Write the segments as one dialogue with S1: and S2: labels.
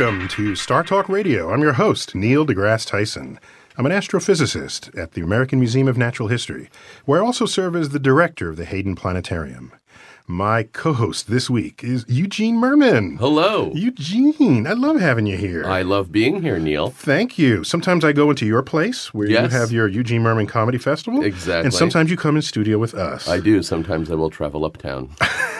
S1: Welcome to Star Talk Radio. I'm your host, Neil deGrasse Tyson. I'm an astrophysicist at the American Museum of Natural History, where I also serve as the director of the Hayden Planetarium. My co host this week is Eugene Mirman.
S2: Hello.
S1: Eugene, I love having you here.
S2: I love being here, Neil.
S1: Thank you. Sometimes I go into your place where
S2: Yes.
S1: you have your Eugene Mirman Comedy Festival.
S2: Exactly.
S1: And sometimes you come in studio with us.
S2: I do. Sometimes I will travel uptown.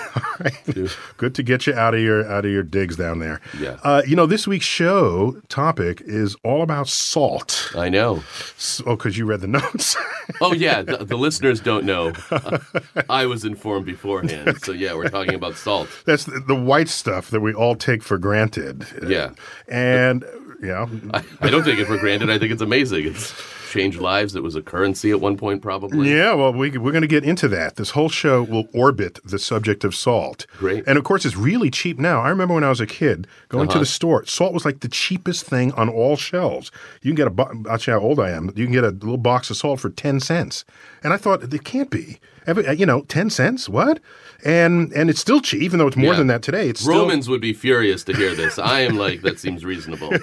S2: Do-
S1: Good to get you out of your out of your digs down there.
S2: Yeah.
S1: Uh, you know, this week's show topic is all about salt.
S2: I know.
S1: S- Oh, because you read the notes.
S2: Oh, yeah. The, the listeners don't know. I was informed beforehand. So, yeah, we're talking about salt.
S1: That's the, the white stuff that we all take for granted.
S2: Yeah.
S1: And yeah,
S2: I, I don't take it for granted. I think it's amazing. It's changed lives. It was a currency at one point, probably.
S1: Yeah, well, we, we're going to get into that. This whole show will orbit the subject of salt.
S2: Great.
S1: And of course, it's really cheap now. I remember when I was a kid going to
S2: Uh-huh.
S1: the store, salt was like the cheapest thing on all shelves. You can get a, bo- I'll you how old I am. You can get a little box of salt for 10 cents. And I thought, it can't be. Every, uh, you know, 10 cents? What? And and it's still cheap, even though it's more
S2: Yeah.
S1: than that today. It's still,
S2: Romans would be furious to hear this. I am like, that seems reasonable.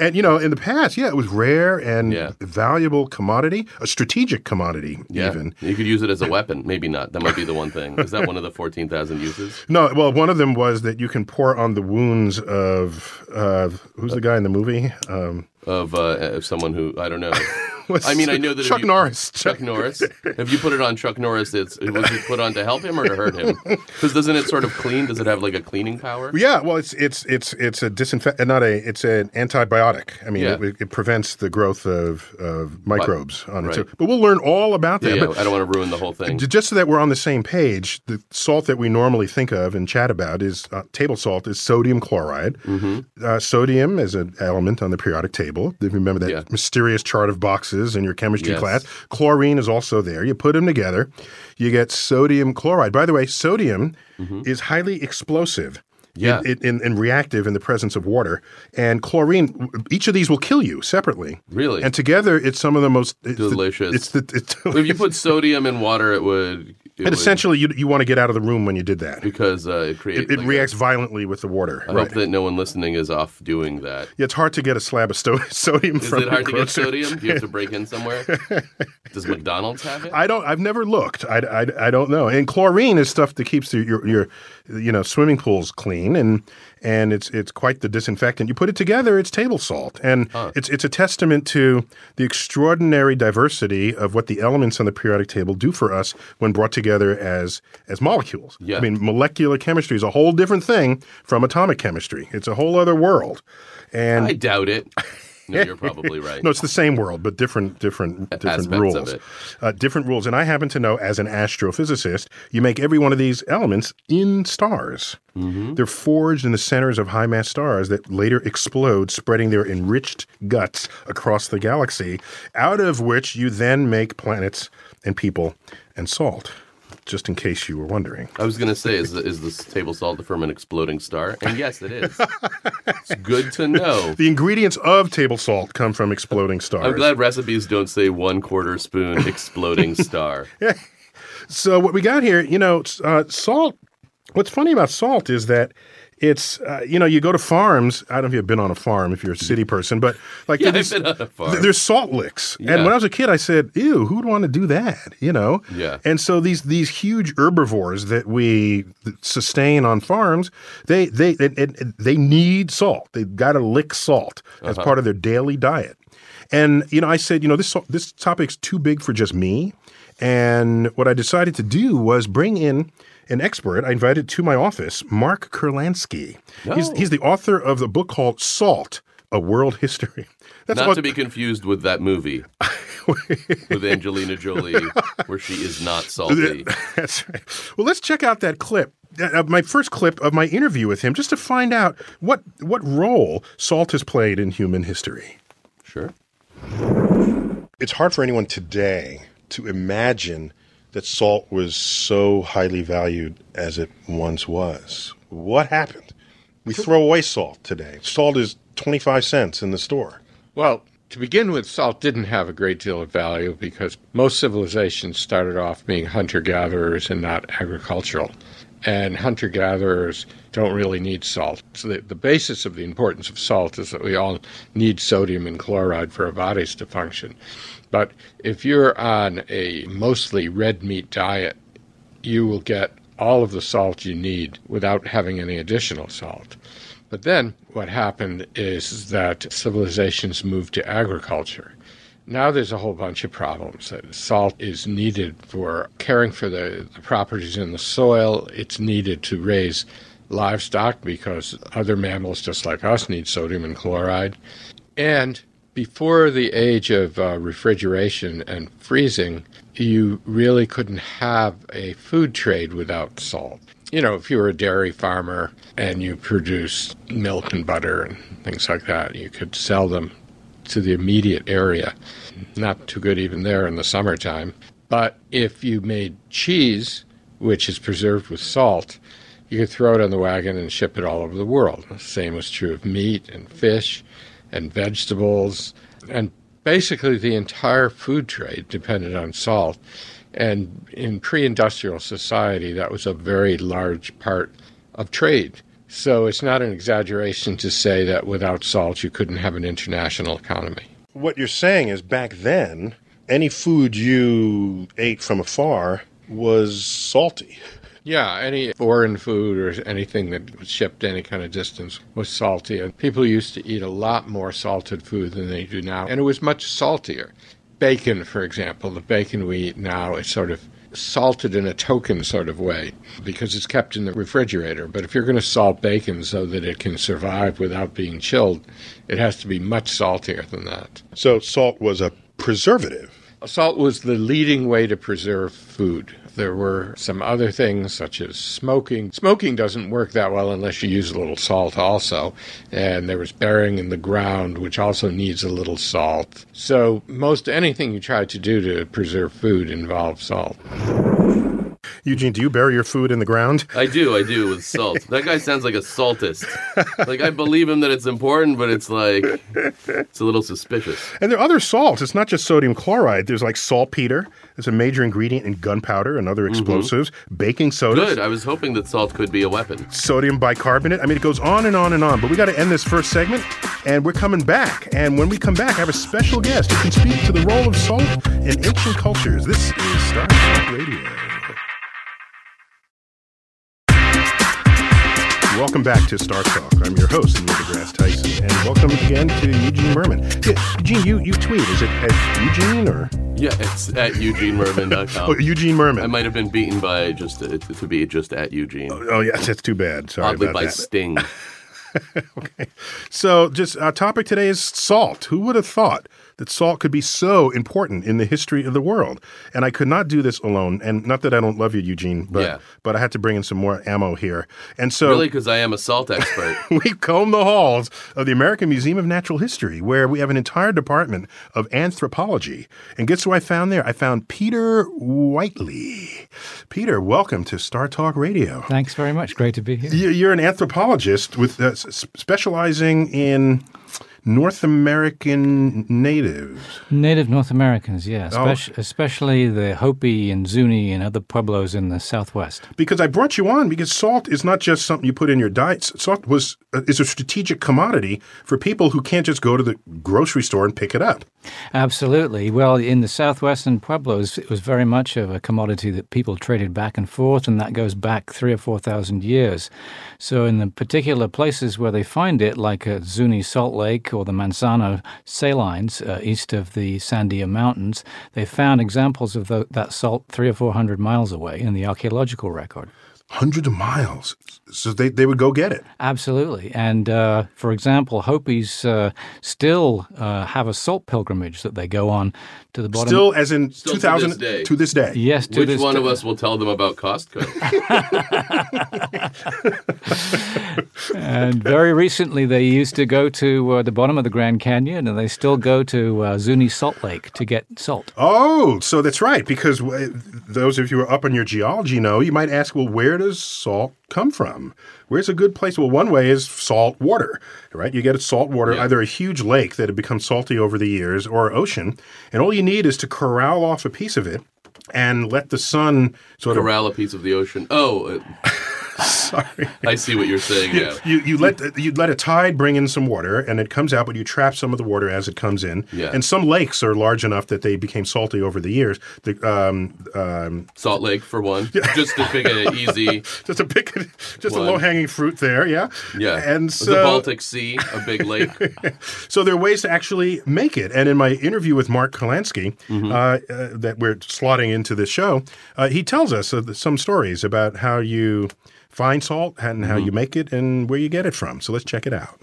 S1: And you know, in the past, yeah, it was rare and
S2: Yeah.
S1: valuable commodity, a strategic commodity,
S2: Yeah.
S1: even.
S2: You could use it as a weapon. Maybe not. That might be the one thing. Is that one of the 14,000 uses?
S1: No, well, one of them was that you can pour on the wounds of uh, who's the guy in the movie? Um,
S2: Of, uh, of someone who, I don't know.
S1: what's-
S2: I mean, I know that
S1: Chuck
S2: you-
S1: Norris.
S2: Chuck Norris. If you put it on Chuck Norris, it's was it put on to help him or to hurt him? Because doesn't it sort of clean? Does it have like a cleaning power?
S1: Yeah, well, it's it's it's it's a disinfect, not a it's an antibiotic. I mean,
S2: Yeah.
S1: it, it prevents the growth of, of microbes on it.
S2: right.
S1: too. But we'll learn all about that.
S2: Yeah,
S1: But
S2: I don't want to ruin the whole thing.
S1: Just so that we're on the same page, the salt that we normally think of and chat about is uh, table salt is sodium chloride.
S2: Mm-hmm.
S1: Uh, sodium is an element on the periodic table. If you remember that
S2: Yeah.
S1: mysterious chart of boxes in your chemistry
S2: Yes.
S1: class, chlorine is also there. You put them together, you get sodium chloride. By the way, sodium is highly explosive.
S2: Mm-hmm. Yeah.
S1: in, and reactive in the presence of water. And chlorine, each of these will kill you separately.
S2: Really?
S1: And together, it's some of the most it's the-
S2: Delicious.
S1: it's the it's
S2: if you put sodium in water, it would. It
S1: And essentially, you, you want to get out of the room when you did that.
S2: because uh, it creates.
S1: It, it
S2: like,
S1: reacts violently with the water.
S2: I
S1: right.
S2: hope that no one listening is off doing that.
S1: Yeah, it's hard to get a slab of sto- sodium
S2: Is
S1: from
S2: it hard to get sodium? Do you have to break in somewhere? Does McDonald's have it?
S1: I don't. I've never looked. I, I, I don't know. And chlorine is stuff that keeps your, your your you know swimming pools clean, and and it's it's quite the disinfectant. You put it together, it's table salt, and it's it's a testament to the extraordinary diversity of what the elements on the periodic table do for us when brought together as as molecules.
S2: Yeah.
S1: I mean, molecular chemistry is a whole different thing from atomic chemistry. It's a whole other world, and
S2: I doubt it. No, you're probably right.
S1: No, it's the same world, but different, different, different
S2: Aspects of
S1: rules.
S2: it.
S1: Uh, different rules. And I happen to know, as an astrophysicist, you make every one of these elements in stars.
S2: Mm-hmm.
S1: They're forged in the centers of high mass stars that later explode, spreading their enriched guts across the galaxy, out of which you then make planets and people and salt. Just in case you were wondering.
S2: I was going to say, is, is this table salt from an exploding star? And yes, it is. it's good to know.
S1: The ingredients of table salt come from exploding stars.
S2: I'm glad recipes don't say one quarter spoon exploding star.
S1: So what we got here, you know, uh, salt. What's funny about salt is that it's, uh, you know, you go to farms. I don't know if you've been on a farm if you're a city person, but like
S2: Yeah,
S1: there's,
S2: I've been on a farm.
S1: th- there's salt licks.
S2: Yeah.
S1: And when I was a kid, I said, "Ew, who would want to do that?" You know.
S2: Yeah.
S1: And so these these huge herbivores that we sustain on farms, they they it, they need salt. They've got to lick salt as
S2: Uh-huh.
S1: part of their daily diet. And you know, I said, you know, this this topic's too big for just me. And what I decided to do was bring in an expert. I invited to my office Mark Kurlansky. He's,
S2: Oh.
S1: he's the author of the book called Salt: A World History. That's
S2: Not
S1: all-
S2: to be confused with that movie with Angelina Jolie, where she is not salty.
S1: That's right. Well, let's check out that clip. Uh, my first clip of my interview with him, just to find out what what role salt has played in human history.
S2: Sure.
S1: It's hard for anyone today to imagine that salt was so highly valued as it once was. What happened? We throw away salt today. Salt is 25 cents in the store.
S3: Well, to begin with, salt didn't have a great deal of value because most civilizations started off being hunter gatherers and not agricultural. And hunter gatherers don't really need salt. So the, the basis of the importance of salt is that we all need sodium and chloride for our bodies to function. But if you're on a mostly red meat diet, you will get all of the salt you need without having any additional salt. But then what happened is that civilizations moved to agriculture. Now there's a whole bunch of problems. That Salt is needed for caring for the, the properties in the soil. It's needed to raise livestock because other mammals, just like us, need sodium and chloride. And before the age of uh, refrigeration and freezing, you really couldn't have a food trade without salt. You know, if you were a dairy farmer and you produced milk and butter and things like that, you could sell them to the immediate area. Not too good even there in the summertime. But if you made cheese, which is preserved with salt, you could throw it on the wagon and ship it all over the world. The same was true of meat and fish and vegetables. And basically, the entire food trade depended on salt. And in pre industrial society, that was a very large part of trade. So it's not an exaggeration to say that without salt, you couldn't have an international economy.
S1: What you're saying is back then, any food you ate from afar was salty.
S3: Yeah, any foreign food or anything that was shipped any kind of distance was salty. And people used to eat a lot more salted food than they do now. And it was much saltier. Bacon, for example, the bacon we eat now is sort of salted in a token sort of way because it's kept in the refrigerator. But if you're going to salt bacon so that it can survive without being chilled, it has to be much saltier than that.
S1: So salt was a preservative.
S3: Salt was the leading way to preserve food. There were some other things such as smoking. Smoking doesn't work that well unless you use a little salt also. And there was burying in the ground, which also needs a little salt. So most anything you try to do to preserve food involves salt.
S1: Eugene, do you bury your food in the ground?
S2: I do, I do with salt. That guy sounds like a saltist. Like I believe him that it's important, but it's like it's a little suspicious.
S1: And there are other salts. It's not just sodium chloride. There's like saltpeter. It's a major ingredient in gunpowder and other mm-hmm. explosives. Baking soda.
S2: Good. I was hoping that salt could be a weapon.
S1: Sodium bicarbonate. I mean, it goes on and on and on. But we got to end this first segment, and we're coming back. And when we come back, I have a special guest who can speak to the role of salt in ancient cultures. This is Star Talk Radio. Welcome back to Star Talk. I'm your host, Neil deGrasse Tyson, and welcome again to Eugene Mirman. Yeah, Eugene, you, you tweet. Is it at Eugene or
S2: Yeah, it's at eugenemirman.com.
S1: oh, Eugene Mirman?
S2: I might have been beaten by just uh, to be just at Eugene.
S1: oh, yeah, that's too bad. Sorry
S2: Oddly by
S1: that.
S2: Sting. Okay.
S1: So, just our topic today is salt. Who would have thought that salt could be so important in the history of the world? And I could not do this alone. And not that I don't love you, Eugene, but
S2: Yeah.
S1: but I had to bring in some more ammo here. And so
S2: Really, because I am a salt expert.
S1: we combed the halls of the American Museum of Natural History, where we have an entire department of anthropology. And guess who I found there? I found Peter Whiteley. Peter, welcome to Star Talk Radio.
S4: Thanks very much. Great to be here.
S1: You- You're an anthropologist with uh, specializing in North American natives.
S4: Native North Americans, yeah,
S1: Oh.
S4: especially, especially the Hopi and Zuni and other pueblos in the southwest.
S1: Because I brought you on because salt is not just something you put in your diet. Salt was uh, is a strategic commodity for people who can't just go to the grocery store and pick it up.
S4: Absolutely. Well, in the southwestern pueblos, it was very much of a commodity that people traded back and forth, and that goes back three or four thousand years. So, in the particular places where they find it, like at Zuni Salt Lake or the Manzano salines uh, east of the Sandia Mountains, they found examples of tho- that salt three or four hundred miles away in the archaeological record.
S1: Hundreds of miles. So they, they would go get it.
S4: Absolutely. And uh, for example, Hopis uh, still uh, have a salt pilgrimage that they go on to the bottom.
S1: Still, as in
S2: Still to
S1: 2000
S2: this day.
S1: to this day.
S4: yes, to
S2: Which
S4: this
S2: one
S4: day.
S2: of us will tell them about Costco?
S4: And very recently, they used to go to uh, the bottom of the Grand Canyon, and they still go to uh, Zuni Salt Lake to get salt.
S1: Oh, so that's right. Because uh, those of you who are up on your geology know, you might ask, well, where does salt come from? Where's a good place? Well, one way is salt water, right? You get a salt water,
S2: Yeah.
S1: either a huge lake that had become salty over the years or ocean, and all you need is to corral off a piece of it and let the sun sort of
S2: Corral a piece of the ocean. Oh, uh,
S1: sorry.
S2: I see what you're saying now.
S1: You, you let you let a tide bring in some water and it comes out, but you trap some of the water as it comes in.
S2: Yeah.
S1: And some lakes are large enough that they became salty over the years. The, um, um,
S2: Salt Lake for one, just to pick an easy.
S1: just a pick, just a low hanging fruit there, yeah.
S2: Yeah,
S1: And so,
S2: the Baltic Sea, a big lake.
S1: so there are ways to actually make it. And in my interview with Mark Kurlansky,
S2: Mm-hmm.
S1: uh, uh, that we're slotting into this show, uh, he tells us uh, some stories about how you find salt and how
S2: Mm-hmm.
S1: you make it and where you get it from. So let's check it out.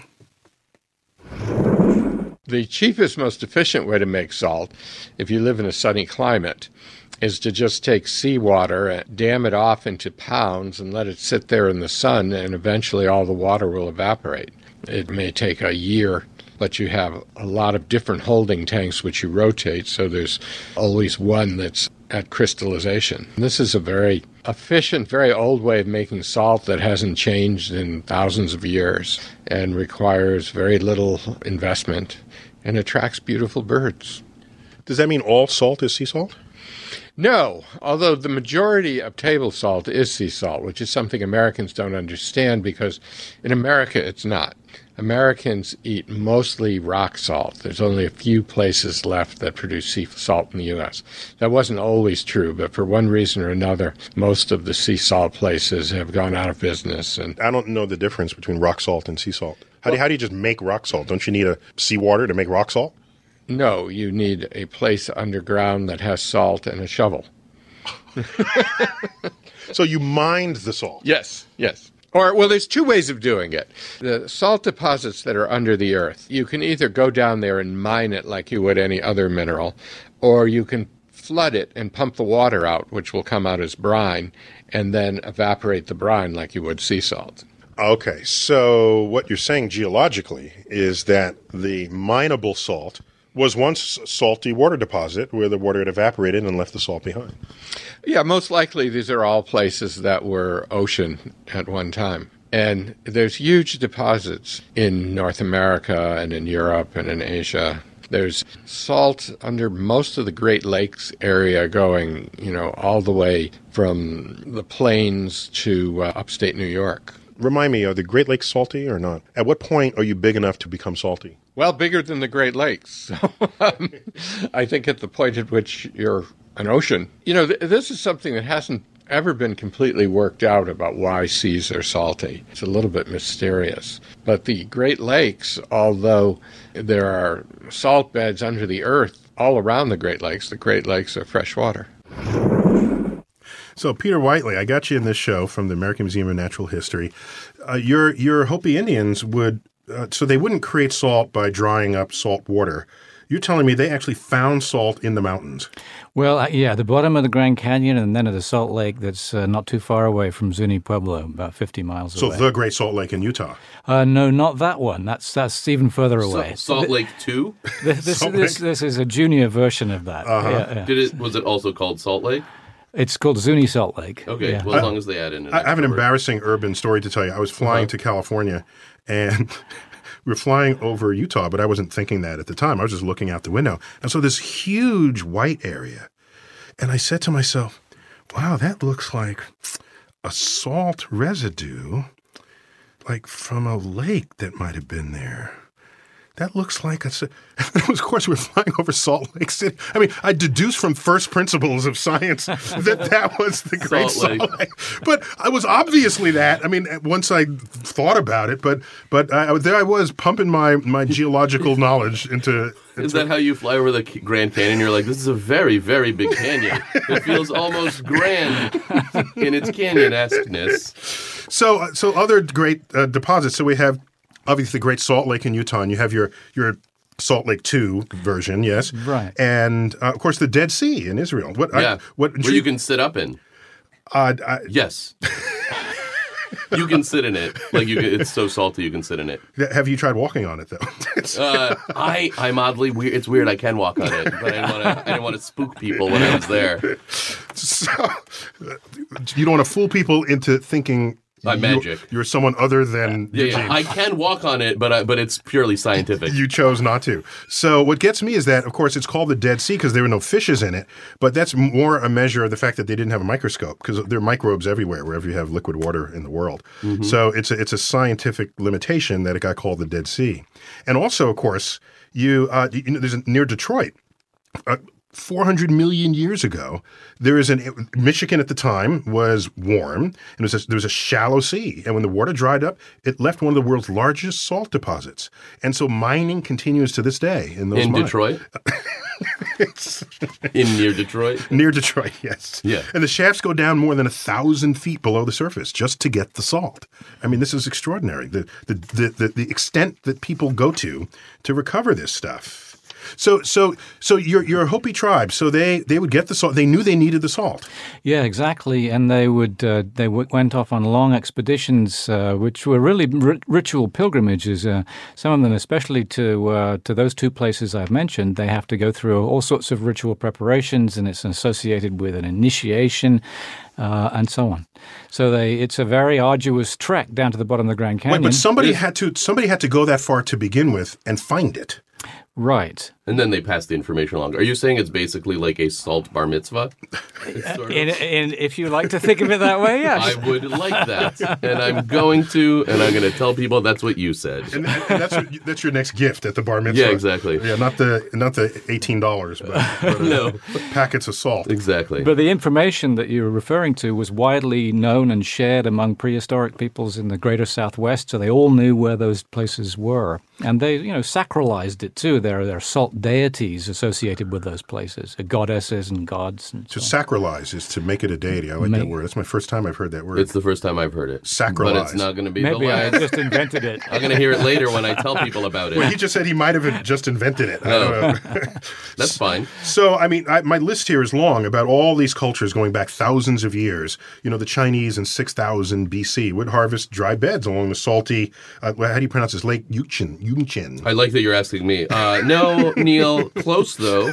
S3: The cheapest, most efficient way to make salt, if you live in a sunny climate, is to just take seawater and dam it off into pounds and let it sit there in the sun, and eventually all the water will evaporate. It may take a year, but you have a lot of different holding tanks which you rotate, so there's always one that's at crystallization. This is a very efficient, very old way of making salt that hasn't changed in thousands of years and requires very little investment and attracts beautiful birds.
S1: Does that mean all salt is sea salt?
S3: No, although the majority of table salt is sea salt, which is something Americans don't understand because in America it's not. Americans eat mostly rock salt. There's only a few places left that produce sea salt in the U.S. That wasn't always true, but for one reason or another, most of the sea salt places have gone out of business. And
S1: I don't know the difference between rock salt and sea salt. How do, how do you just make rock salt? Don't you need a seawater to make rock salt?
S3: no, you need a place underground that has salt and a shovel.
S1: So you mined the salt.
S3: Yes, yes. Or, well, there's two ways of doing it. The salt deposits that are under the earth, you can either go down there and mine it like you would any other mineral, or you can flood it and pump the water out, which will come out as brine, and then evaporate the brine like you would sea salt.
S1: Okay, so what you're saying geologically is that the mineable salt was once salty water deposit where the water had evaporated and left the salt behind.
S3: Yeah, most likely these are all places that were ocean at one time. And there's huge deposits in North America and in Europe and in Asia. There's salt under most of the Great Lakes area going, you know, all the way from the plains to uh, upstate New York.
S1: Remind me, are the Great Lakes salty or not? At what point are you big enough to become salty?
S3: Well, bigger than the Great Lakes. Um, I think at the point at which you're an ocean, you know, th- this is something that hasn't ever been completely worked out about why seas are salty. It's a little bit mysterious. But the Great Lakes, although there are salt beds under the earth all around the Great Lakes, the Great Lakes are freshwater.
S1: So, Peter Whiteley, I got you in this show from the American Museum of Natural History. Uh, your your Hopi Indians would uh, so they wouldn't create salt by drying up salt water. You're telling me they actually found salt in the mountains.
S4: Well, uh, yeah, the bottom of the Grand Canyon and then at the Salt Lake that's uh, not too far away from Zuni Pueblo, about 50 miles
S1: So
S4: away.
S1: So the Great Salt Lake in Utah.
S4: uh, no, not that one. That's that's even further away.
S2: Sa- Salt Lake Two.
S4: This, this, this, this is a junior version of that.
S1: Uh-huh.
S4: Yeah, yeah.
S2: Did it? Was it also called Salt Lake?
S4: It's called Zuni Salt Lake.
S2: Okay.
S4: Yeah.
S2: Well, as long as they add in. An
S1: I I have an
S2: extra word.
S1: embarrassing urban story to tell you. I was flying uh-huh. to California and we were flying over Utah, but I wasn't thinking that at the time. I was just looking out the window. And so this huge white area. And I said to myself, wow, that looks like a salt residue, like from a lake that might have been there. That looks like a. Of course, we're flying over Salt Lake City. I mean, I deduced from first principles of science that that was the Great
S2: Salt
S1: Salt
S2: Lake.
S1: Lake. But I was obviously that. I mean, once I thought about it, but but I, there I was pumping my my geological knowledge into.
S2: Is that how you fly over the Grand Canyon? You're like, this is a very, very big canyon. It feels almost grand in its canyon-esqueness.
S1: So, uh, so other great uh, deposits. So we have obviously the Great Salt Lake in Utah, and you have your your Salt Lake Two version, yes,
S4: Right.
S1: and uh, of course the Dead Sea in Israel. What? I-
S2: Yeah.
S1: what?
S2: Where you can sit up in.
S1: uh, I,
S2: Yes. you can sit in it. Like you, can, it's so salty you can sit in it.
S1: have you tried walking on it though?
S2: Uh, I, I'm oddly weird. It's weird. I can walk on it, but I didn't want to. I didn't want to spook people when I was there.
S1: so, uh, you don't want to fool people into thinking.
S2: By magic.
S1: You're someone other than
S2: Yeah, yeah. I can walk on it, but I, but it's purely scientific.
S1: you chose not to. So what gets me is that, of course, it's called the Dead Sea because there were no fishes in it. But that's more a measure of the fact that they didn't have a microscope because there are microbes everywhere wherever you have liquid water in the world. So it's a, it's a scientific limitation that it got called the Dead Sea. And also, of course, you, uh, you know, there's a, near Detroit. Uh, 400 million years ago, there is an Michigan at the time was warm and it was a, there was a shallow sea, and when the water dried up, it left one of the world's largest salt deposits. And so mining continues to this day in those
S2: in
S1: mines.
S2: Detroit. in near Detroit.
S1: Near Detroit, yes.
S2: Yeah.
S1: And the shafts go down more than a thousand feet below the surface just to get the salt. I mean, this is extraordinary. The the the, the, the extent that people go to to recover this stuff. So so so your your Hopi tribe, so they they would get the salt. They knew they needed the salt.
S4: Yeah, exactly. And they would uh, they w- went off on long expeditions, uh, which were really ri- ritual pilgrimages. Uh, some of them, especially to uh, to those two places I've mentioned, they have to go through all sorts of ritual preparations, and it's associated with an initiation. Uh, and so on. So they, it's a very arduous trek down to the bottom of the Grand
S1: Wait,
S4: Canyon.
S1: but somebody had to somebody had to go that far to begin with and find it.
S4: right.
S2: And then they pass the information along. Are you saying it's basically like a salt bar mitzvah? It's sort of-
S4: In, in, if you like to think of it that way, yes.
S2: I would like that, and I'm going to, and I'm going to tell people that's what you said.
S1: And, and that's what, that's your next gift at the bar mitzvah.
S2: Yeah, exactly.
S1: Yeah, not the not the eighteen dollars, but, but uh,
S2: No.
S1: packets of salt.
S2: Exactly.
S4: But the information that you were referring to was widely known and shared among prehistoric peoples in the greater Southwest, so they all knew where those places were. And they, you know, sacralized it too. There, there are salt deities associated with those places, uh, goddesses and gods. And
S1: To
S4: so on.
S1: sacralize is to make it a deity. I like that word. That's my first time I've heard that word.
S2: it's the first time I've heard it.
S1: Sacralize.
S2: But it's not going to be
S4: Maybe
S2: the
S4: I just invented it.
S2: I'm going to hear it later when I tell people about it.
S1: Well, he just said he might have just invented it. I
S2: Oh.
S1: don't know.
S2: That's fine.
S1: so, I mean, I, my list here is long about all these cultures going back thousands of years. You know, the Chinese in 6000 BC would harvest dry beds along the salty, uh, how do you pronounce this? Lake Yungchen. Yungchen.
S2: I like that you're asking me. Uh, no, Neil, close though.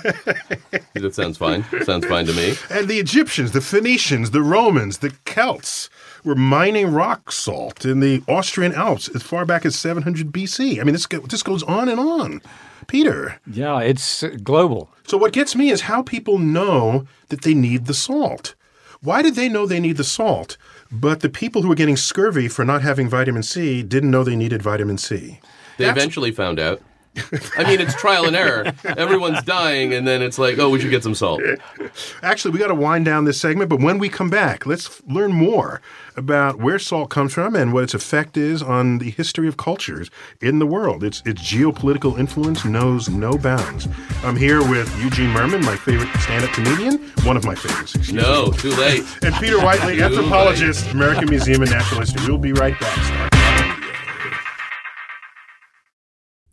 S2: That sounds fine. Sounds fine to me.
S1: And the Egyptians, the Phoenicians, the Romans, the Celts were mining rock salt in the Austrian Alps as far back as 700 BC. I mean, this, this goes on and on. Peter.
S4: Yeah, it's global.
S1: So, what gets me is how people know that they need the salt. Why did they know they need the salt, but the people who were getting scurvy for not having vitamin C didn't know they needed vitamin C?
S2: They
S1: That's-
S2: eventually found out. I mean, it's trial and error. Everyone's dying, and then it's like, oh, we should get some salt.
S1: Actually, we got to wind down this segment, but when we come back, let's learn more about where salt comes from and what its effect is on the history of cultures in the world. Its its geopolitical influence knows no bounds. I'm here with Eugene Mirman, my favorite stand-up comedian, one of my favorites. excuse me.
S2: No, too late.
S1: And Peter Whiteley, anthropologist, American Museum of Natural History. We'll be right back.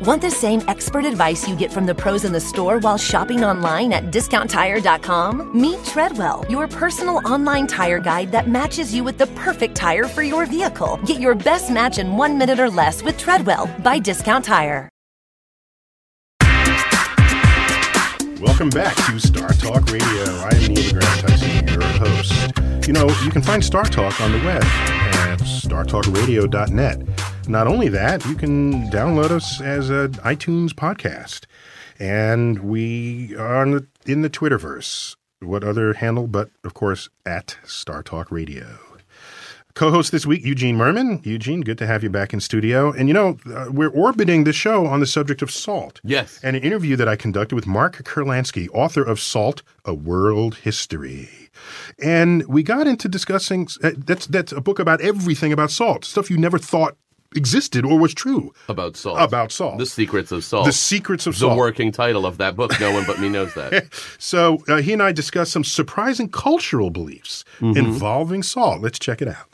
S5: Want the same expert advice you get from the pros in the store while shopping online at discounttire.com? Meet Treadwell, your personal online tire guide that matches you with the perfect tire for your vehicle. Get your best match in one minute or less with Treadwell by Discount Tire.
S1: Welcome back to Star Talk Radio. I am Neil deGrasse Tyson, your host. You know, you can find Star Talk on the web at startalkradio.net. Not only that, you can download us as an iTunes podcast. And we are on the, in the Twitterverse. What other handle but, of course, at Star Talk Radio. Co-host this week, Eugene Mirman. Eugene, good to have you back in studio. And you know, uh, we're orbiting the show on the subject of salt.
S2: Yes.
S1: And an interview that I conducted with Mark Kurlansky, author of Salt: A World History. And we got into discussing uh, that's that's a book about everything about salt, stuff you never thought existed or was true
S2: About salt.
S1: about salt.
S2: The secrets of salt.
S1: The secrets of
S2: the
S1: salt.
S2: working title of that book. No one but me knows that.
S1: So uh, he and I discussed some surprising cultural beliefs
S2: Mm-hmm.
S1: involving salt. Let's check it out.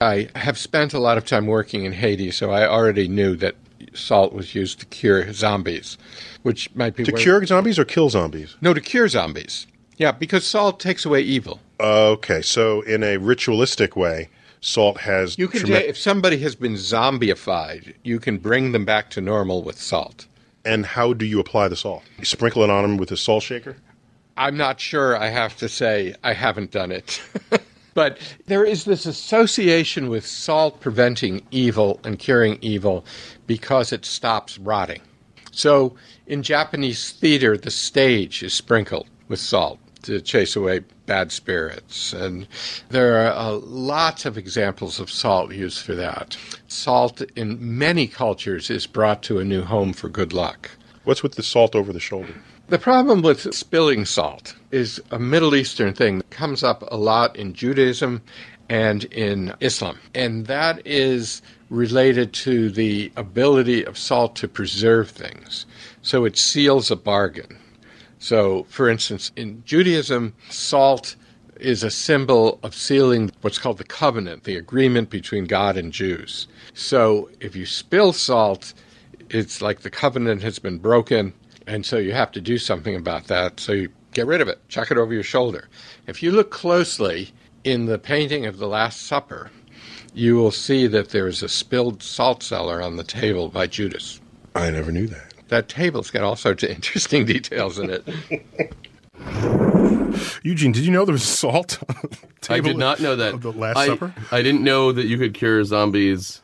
S3: I have spent a lot of time working in Haiti, so I already knew that salt was used to cure zombies, which might be
S1: To
S3: where-
S1: cure zombies or kill zombies?
S3: No, to cure zombies. Yeah, because salt takes away evil.
S1: Okay, so in a ritualistic way, salt has.
S3: You can if somebody has been zombified, you can bring them back to normal with salt.
S1: and how do you apply the salt? You sprinkle it on them with a salt shaker.
S3: I'm not sure. I have to say I haven't done it. but there is this association with salt preventing evil and curing evil because it stops rotting. So in Japanese theater, the stage is sprinkled with salt to chase away bad spirits. And there are uh, lots of examples of salt used for that. Salt in many cultures is brought to a new home for good luck.
S1: What's with the salt over the shoulder?
S3: The problem with spilling salt is a Middle Eastern thing that comes up a lot in Judaism and in Islam. And that is related to the ability of salt to preserve things. So it seals a bargain. So, for instance, in Judaism, salt is a symbol of sealing what's called the covenant, the agreement between God and Jews. So, if you spill salt, it's like the covenant has been broken, and so you have to do something about that. So, you get rid of it, chuck it over your shoulder. If you look closely in the painting of the Last Supper, you will see that there is a spilled salt cellar on the table by Judas.
S1: I never knew that.
S3: That table's got all sorts of interesting details in it.
S1: Eugene, did you know there was salt? on the
S2: I did not know that.
S1: Of the Last
S2: I,
S1: Supper.
S2: I didn't know that you could cure zombies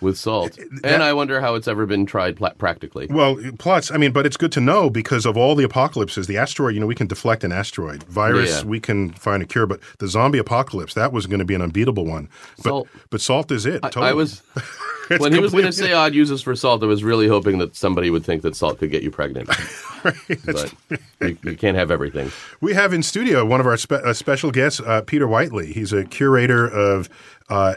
S2: with salt. and I wonder how it's ever been tried pla- practically.
S1: Well, plus, I mean, but it's good to know because of all the apocalypses, the asteroid, you know, we can deflect an asteroid. Virus,
S2: Yeah.
S1: we can find a cure, but the zombie apocalypse, that was going to be an unbeatable one. But
S2: Salt.
S1: but salt is it.
S2: I-
S1: totally.
S2: I was
S1: It's
S2: when he was going to say I'd use this for salt. I was really hoping that somebody would think that salt could get you pregnant. but you, you can't have everything.
S1: We have in studio one of our spe- uh, special guests, uh, Peter Whiteley. He's a curator of uh,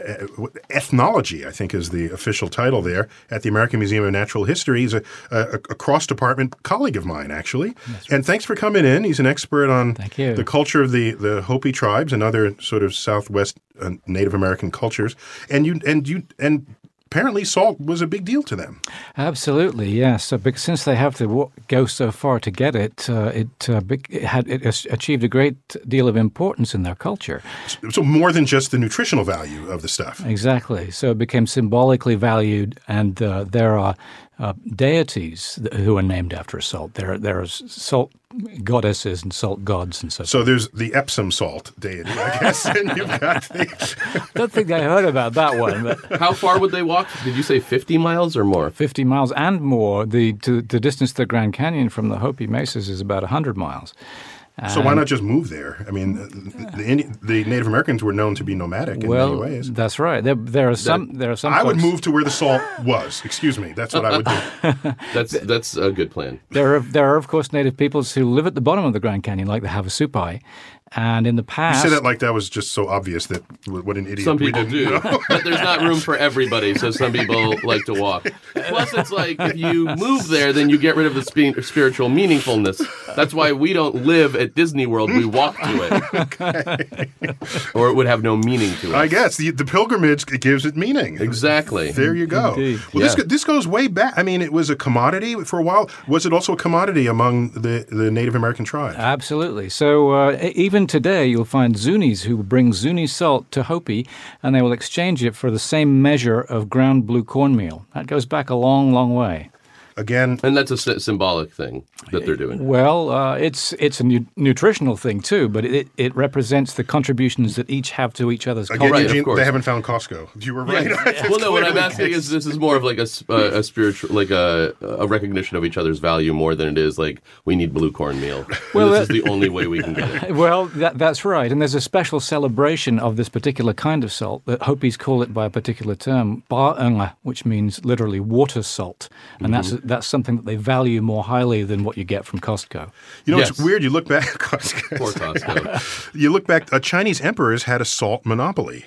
S1: ethnology, I think is the official title there, at the American Museum of Natural History. He's a, a, a cross department colleague of mine, actually. And thanks for coming in. He's an expert on the culture of the, the Hopi tribes and other sort of Southwest uh, Native American cultures. And you and you and apparently salt was a big deal to them.
S4: Absolutely, yes. So, since they have to go so far to get it, uh, it, uh, it had it achieved a great deal of importance in their culture.
S1: So more than just the nutritional value of the stuff.
S4: Exactly. So it became symbolically valued, and uh, there are uh, deities who are named after salt. There, there are salt goddesses and salt gods and so.
S1: So there's the Epsom salt deity, I guess, and you've got the
S4: don't think I heard about that one, but
S2: How far would they walk? Did you say 50 miles or more?
S4: 50 miles and more. The to, the distance to the Grand Canyon from the Hopi Mesas is about 100 miles.
S1: So why not just move there? I mean, the, the, Indi- the Native Americans were known to be nomadic in
S4: well,
S1: many ways.
S4: that's right. There, there are some. there are some.
S1: I would move to where the salt was. Excuse me. That's what I would do.
S2: That's that's a good plan.
S4: There are there are of course native peoples who live at the bottom of the Grand Canyon, like the Havasupai, and in the past,
S1: You
S4: past.
S1: say that like that was just so obvious that what an idiot
S2: Some
S1: we
S2: people
S1: didn't
S2: do, but there's not room for everybody. So some people like to walk. Plus, it's like if you move there, then you get rid of the spe- spiritual meaningfulness. That's why we don't live at Disney World. We walk to it, or it would have no meaning to it.
S1: I guess the, the pilgrimage it gives it meaning.
S2: Exactly.
S1: There you go.
S4: Indeed.
S1: Well, this
S2: Yeah.
S1: go- this goes way back. I mean, it was a commodity for a while. Was it also a commodity among the, the Native American tribes?
S4: Absolutely. So uh, e- even today, you'll find Zunis who bring Zuni salt to Hopi, and they will exchange it for the same measure of ground blue cornmeal. That goes back a long, long way.
S1: Again,
S2: And that's a sy- symbolic thing that they're doing.
S4: Well, uh, it's it's a nu- nutritional thing too, but it, it represents the contributions that each have to each other's
S1: again,
S4: culture.
S2: Right, of
S1: Eugene,
S2: course.
S1: they haven't found Costco. You were right.
S2: well, no. What I'm asking is, this is more of like a, s- a- a spiritual, like a a recognition of each other's value more than it is like we need blue cornmeal.
S4: Well,
S2: Well, this
S4: that-
S2: is the only way we can get it.
S4: Well, that, that's right. And there's a special celebration of this particular kind of salt that Hopis call it by a particular term, ba'unga, which means literally water salt. And that's that's something that they value more highly than what you get from Costco.
S1: You know,
S2: Yes.
S1: it's weird. You look back, Costco.
S2: Poor Costco.
S1: you look back. Uh, Chinese emperors had a salt monopoly,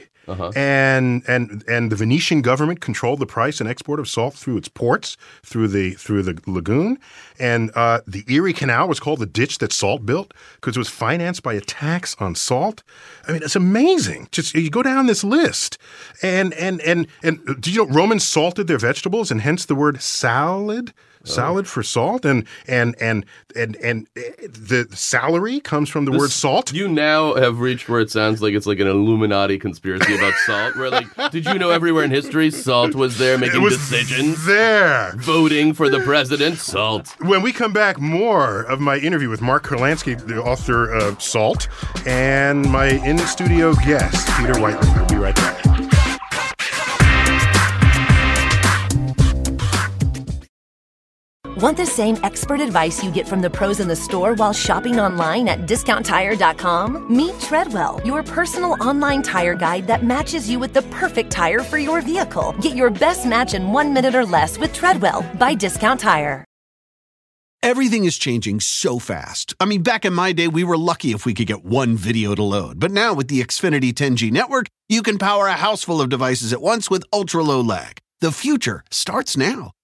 S1: and and and the Venetian government controlled the price and export of salt through its ports, through the through the lagoon, and uh, the Erie Canal was called the ditch that salt built because it was financed by a tax on salt. I mean, it's amazing. Just you go down this list, and and and and uh, do you know Romans salted their vegetables, and hence the word salad. Salad for salt, and and and and and uh, the salary comes from the word salt.
S2: You now have reached where it sounds like it's like an Illuminati conspiracy about salt. Where like, did you know everywhere in history salt was there
S1: It
S2: making
S1: was
S2: decisions,
S1: there.
S2: voting for the president? Salt.
S1: When we come back, more of my interview with Mark Kurlansky, the author of Salt, and my in studio guest, Peter Whiteley. We'll be right back.
S5: Want the same expert advice you get from the pros in the store while shopping online at discounttire.com? Meet Treadwell, your personal online tire guide that matches you with the perfect tire for your vehicle. Get your best match in one minute or less with Treadwell by Discount Tire.
S6: Everything is changing so fast. I mean, back in my day, we were lucky if we could get one video to load. But now with the Xfinity 10G network, you can power a house full of devices at once with ultra low lag. The future starts now.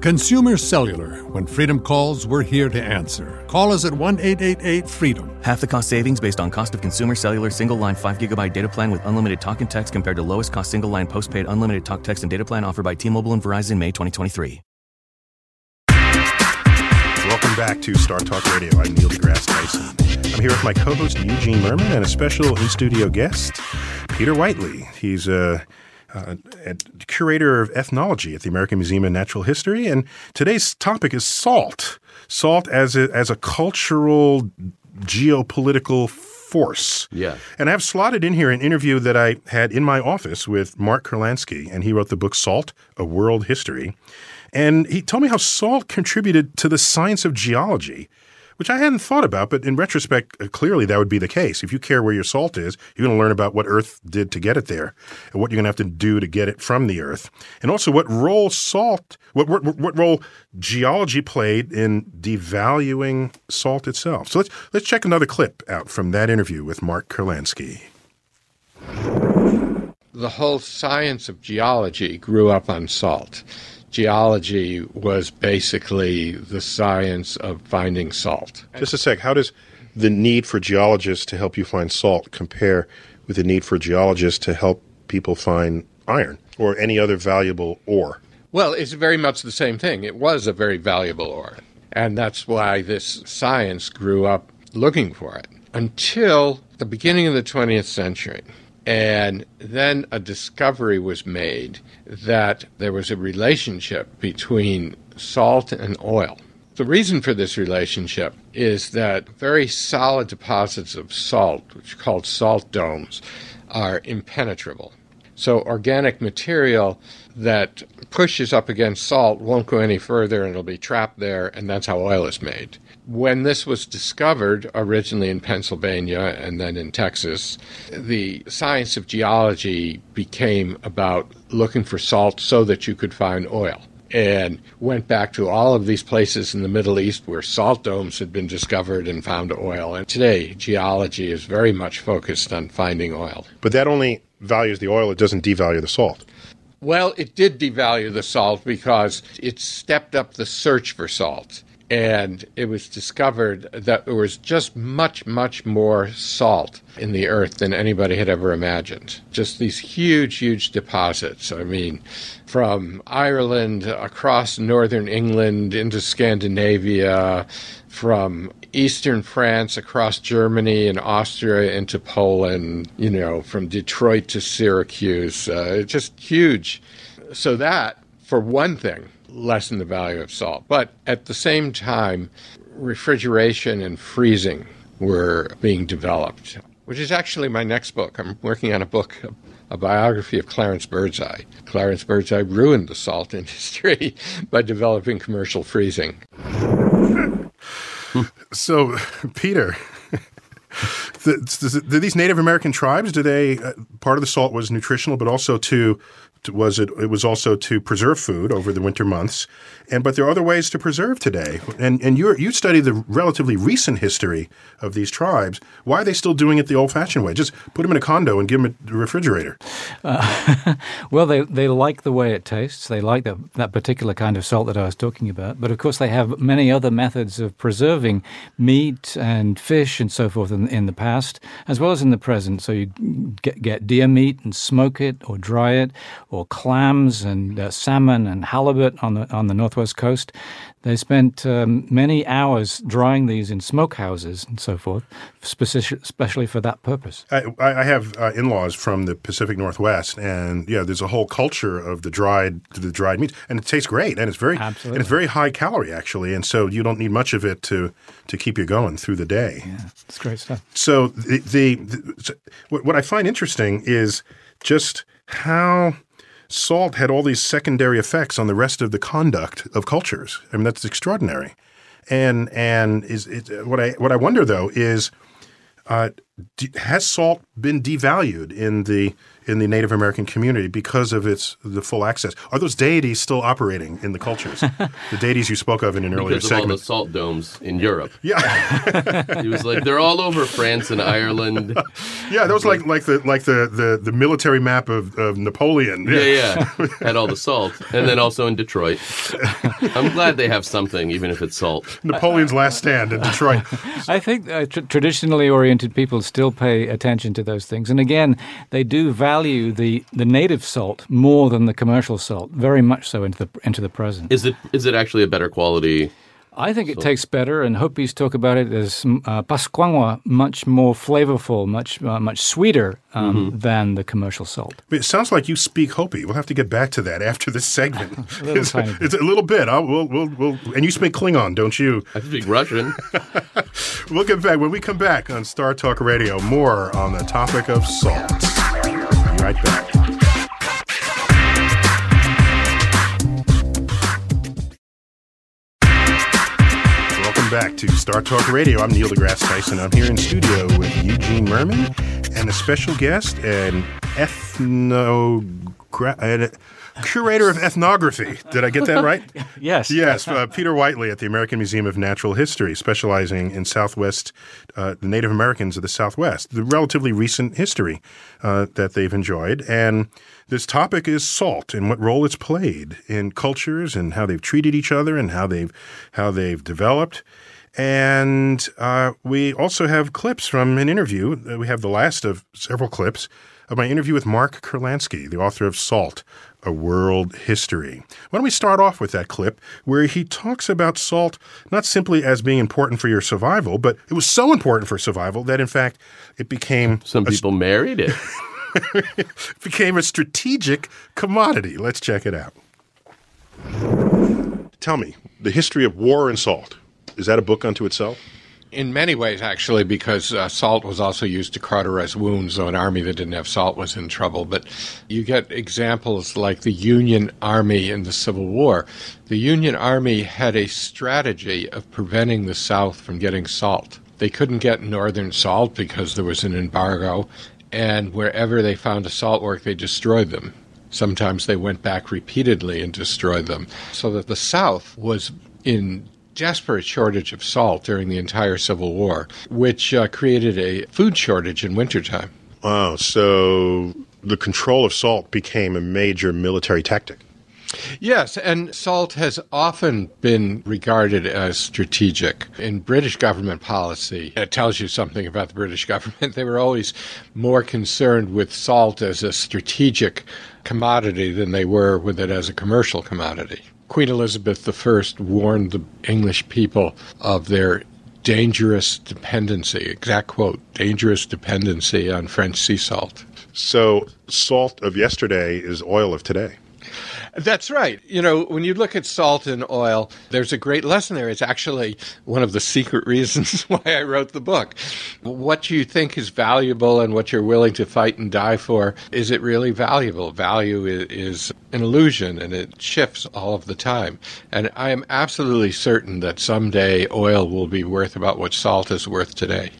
S7: Consumer Cellular. When freedom calls, we're here to answer. Call us at 1 888 freedom.
S8: Half the cost savings based on cost of consumer cellular single line 5 gigabyte data plan with unlimited talk and text compared to lowest cost single line postpaid unlimited talk, text, and data plan offered by T Mobile and Verizon May 2023.
S1: Welcome back to Star Talk Radio. I'm Neil deGrasse Tyson. I'm here with my co host Eugene Mirman and a special in studio guest, Peter Whiteley. He's a uh, Uh, curator of ethnology at the American Museum of Natural History. And today's topic is salt. Salt as a, as a cultural, geopolitical force.
S2: Yeah.
S1: And I've slotted in here an interview that I had in my office with Mark Kurlansky, and he wrote the book Salt, A World History. And he told me how salt contributed to the science of geology which I hadn't thought about, but in retrospect, uh, clearly that would be the case. If you care where your salt is, you're going to learn about what Earth did to get it there, and what you're going to have to do to get it from the Earth, and also what role salt, what what, what role geology played in devaluing salt itself. So let's let's check another clip out from that interview with Mark Kurlansky.
S3: The whole science of geology grew up on salt geology was basically the science of finding salt.
S1: Just a sec. How does the need for geologists to help you find salt compare with the need for geologists to help people find iron or any other valuable ore?
S3: Well, it's very much the same thing. It was a very valuable ore. And that's why this science grew up looking for it until the beginning of the 20th century. And then a discovery was made that there was a relationship between salt and oil. The reason for this relationship is that very solid deposits of salt, which are called salt domes, are impenetrable. So organic material that pushes up against salt won't go any further and it'll be trapped there, and that's how oil is made when this was discovered, originally in Pennsylvania and then in Texas, the science of geology became about looking for salt so that you could find oil. And went back to all of these places in the Middle East where salt domes had been discovered and found oil. And today, geology is very much focused on finding oil.
S1: But that only values the oil, it doesn't devalue the salt.
S3: Well, it did devalue the salt because it stepped up the search for salt and it was discovered that there was just much, much more salt in the earth than anybody had ever imagined. Just these huge, huge deposits. I mean, from Ireland across northern England into Scandinavia, from eastern France across Germany and Austria into Poland, you know, from Detroit to Syracuse. Uh, just huge. So, that, for one thing, lessen the value of salt. But at the same time, refrigeration and freezing were being developed, which is actually my next book. I'm working on a book, a biography of Clarence Birdseye. Clarence Birdseye ruined the salt industry by developing commercial freezing.
S1: So, Peter, the, these Native American tribes, do they uh, part of the salt was nutritional, but also to was it it was also to preserve food over the winter months and but there are other ways to preserve today. And and you you study the relatively recent history of these tribes. Why are they still doing it the old fashioned way? Just put them in a condo and give them a refrigerator. Uh,
S4: well they they like the way it tastes. They like that that particular kind of salt that I was talking about. But of course they have many other methods of preserving meat and fish and so forth in, in the past as well as in the present. So you get, get deer meat and smoke it or dry it or clams and uh, salmon and halibut on the on the northwest coast. They spent um, many hours drying these in smokehouses and so forth, especially for that purpose.
S1: I, I have uh, in-laws from the Pacific Northwest, and yeah, there's a whole culture of the dried the dried meat, and it tastes great, and it's very
S4: Absolutely.
S1: and it's very high calorie actually, and so you don't need much of it to to keep you going through the day.
S4: Yeah, it's great stuff.
S1: So the, the, the what I find interesting is just how salt had all these secondary effects on the rest of the conduct of cultures. I mean, that's extraordinary. And and is it, what I what I wonder though is, uh, has salt been devalued in the in the Native American community because of its the full access? Are those deities still operating in the cultures? the deities you spoke of in an earlier
S2: because of all the
S1: segment.
S2: salt domes in Europe.
S1: Yeah,
S2: He was like, they're all over France and Ireland.
S1: yeah, that was like like the like the the, the military map of, of Napoleon.
S2: Yeah, yeah. Had all the salt. And then also in Detroit. I'm glad they have something, even if it's salt.
S1: Napoleon's last stand in Detroit.
S4: I think uh, tr- traditionally oriented people still pay attention to those things. And again, they do value the, the native salt more than the commercial salt, very much so into the, into the present.
S2: Is it is it actually a better quality?
S4: I think it tastes better, and Hopis talk about it as uh, Pascuanwa, much more flavorful, much uh, much sweeter um, than the commercial salt.
S1: But It sounds like you speak Hopi. We'll have to get back to that after this segment.
S4: little
S1: it's,
S4: tiny bit.
S1: it's a little bit. I'll, we'll, we'll, we'll, and you speak Klingon, don't you?
S2: I speak Russian.
S1: We'll get back when we come back on Star Talk Radio. More on the topic of salt. Right back. Welcome back to Star Talk Radio. I'm Neil deGrasse Tyson. I'm here in studio with Eugene Mirman and a special guest, an ethno curator of ethnography. Did I get that right?
S4: Yes.
S1: Yes, uh, Peter Whiteley at the American Museum of Natural History, specializing in Southwest, uh, the Native Americans of the Southwest, the relatively recent history uh, that they've enjoyed. And this topic is salt and what role it's played in cultures and how they've treated each other and how they've how they've developed. And uh, we also have clips from an interview. We have the last of several clips of my interview with Mark Kurlansky, the author of Salt, A World History. Why don't we start off with that clip where he talks about salt not simply as being important for your survival, but it was so important for survival that, in fact, it became
S2: Some people married it.
S1: became a strategic commodity. Let's check it out. Tell me, the history of war and salt. Is that a book unto itself?
S3: In many ways, actually, because uh, salt was also used to cauterize wounds, so an army that didn't have salt was in trouble. But you get examples like the Union Army in the Civil War. The Union Army had a strategy of preventing the South from getting salt. They couldn't get northern salt because there was an embargo, and wherever they found a salt work, they destroyed them. Sometimes they went back repeatedly and destroyed them. So that the South was in desperate shortage of salt during the entire Civil War, which uh, created a food shortage in wintertime.
S1: Wow, so the control of salt became a major military tactic.
S3: Yes, and salt has often been regarded as strategic in British government policy. It tells you something about the British government. They were always more concerned with salt as a strategic commodity than they were with it as a commercial commodity. Queen Elizabeth I warned the English people of their dangerous dependency, exact quote, dangerous dependency on French sea salt.
S1: So, salt of yesterday is oil of today.
S3: That's right. You know, when you look at salt and oil, there's a great lesson there. It's actually one of the secret reasons why I wrote the book. What you think is valuable and what you're willing to fight and die for, is it really valuable? Value is an illusion and it shifts all of the time. And I am absolutely certain that someday oil will be worth about what salt is worth today.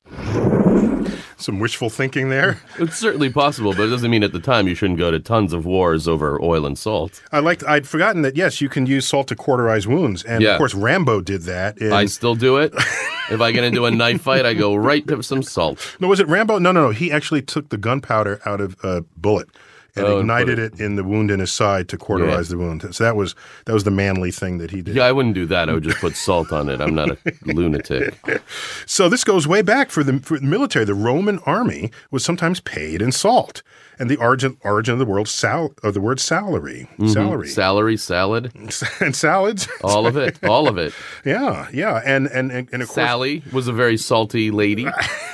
S1: Some wishful thinking there.
S2: It's certainly possible, but it doesn't mean at the time you shouldn't go to tons of wars over oil and salt.
S1: I liked. I'd forgotten that. Yes, you can use salt to cauterize wounds, and
S2: Yeah.
S1: of course Rambo did that. In,
S2: I still do it. if I get into a knife fight, I go right to some salt.
S1: no, was it Rambo? No, no, no. He actually took the gunpowder out of a bullet and
S2: Oh, and
S1: ignited
S2: it-
S1: it in the wound in his side to cauterize the wound. So that was that was the manly thing that he did.
S2: Yeah, I wouldn't do that. I would just put salt on it. I'm not a lunatic.
S1: So this goes way back for the, for the military. The Roman army was sometimes paid in salt, and the origin origin of the word sal of the word salary, mm-hmm. salary,
S2: Salary, salad,
S1: and salads.
S2: all of it, all of it.
S1: yeah, yeah, and and and, and of course,
S2: Sally was a very salty lady.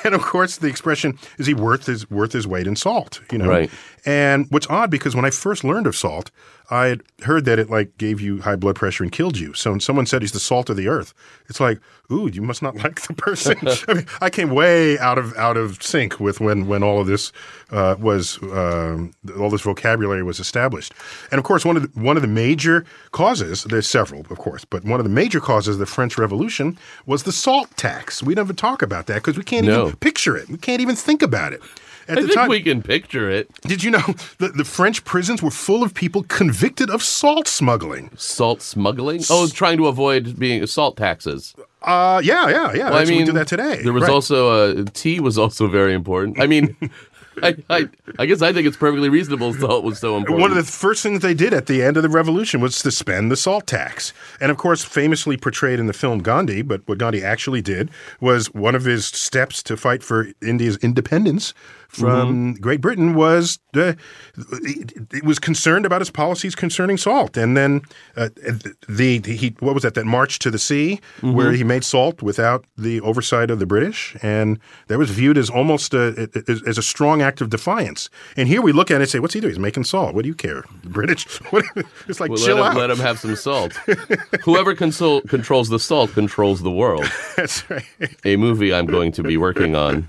S1: and of course, the expression is he worth his worth his weight in salt. You know,
S2: Right.
S1: And what's odd because when I first learned of salt, I had heard that it like gave you high blood pressure and killed you. So when someone said he's the salt of the earth, it's like, ooh, you must not like the person. I mean, I came way out of out of sync with when when all of this uh, was um, all this vocabulary was established. And of course, one of the, one of the major causes there's several, of course, but one of the major causes of the French Revolution was the salt tax. We never talk about that because we can't
S2: No.
S1: even picture it. We can't even think about it. At
S2: I
S1: the
S2: think
S1: time,
S2: we can picture it.
S1: did you know the, the French prisons were full of people convicted of salt smuggling?
S2: Salt smuggling? Oh, trying to avoid being salt taxes.
S1: Uh, yeah, yeah, yeah.
S2: Well,
S1: mean, we do that today.
S2: There was
S1: Right.
S2: also uh, tea was also very important. I mean, I, I I guess I think it's perfectly reasonable salt was so important.
S1: One of the first things they did at the end of the revolution was to spend the salt tax. And of course, famously portrayed in the film Gandhi, but what Gandhi actually did was one of his steps to fight for India's independence from Great Britain was uh, it was concerned about his policies concerning salt. And then uh, the, the he what was that that march to the sea where he made salt without the oversight of the British and that was viewed as almost a, as, as a strong act of defiance. And here we look at it and say, what's he doing? He's making salt. What do you care? The British? It's like
S2: Well,
S1: chill
S2: let,
S1: out.
S2: him, let him have some salt. Whoever controls the salt controls the world.
S1: That's right.
S2: A movie I'm going to be working on.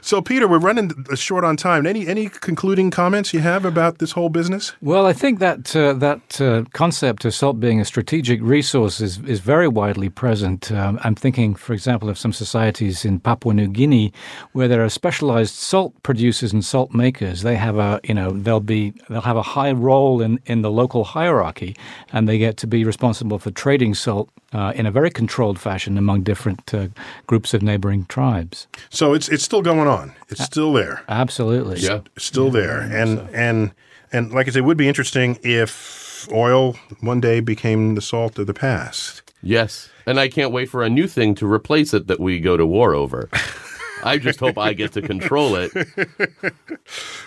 S1: So Peter, we're running short on time. Any any concluding comments you have about this whole business?
S4: Well, I think that uh, that uh, concept of salt being a strategic resource is, is very widely present. Um, I'm thinking, for example, of some societies in Papua New Guinea where there are specialized salt producers and salt makers. They have a you know they'll be they'll have a high role in, in the local hierarchy, and they get to be responsible for trading salt uh, in a very controlled fashion among different uh, groups of neighboring tribes.
S1: So it's it's still going on. It's still there.
S4: Absolutely.
S2: Yeah.
S1: Still there. And and and like I said, it would be interesting if oil one day became the salt of the past.
S2: Yes. And I can't wait for a new thing to replace it that we go to war over. I just hope I get to control it.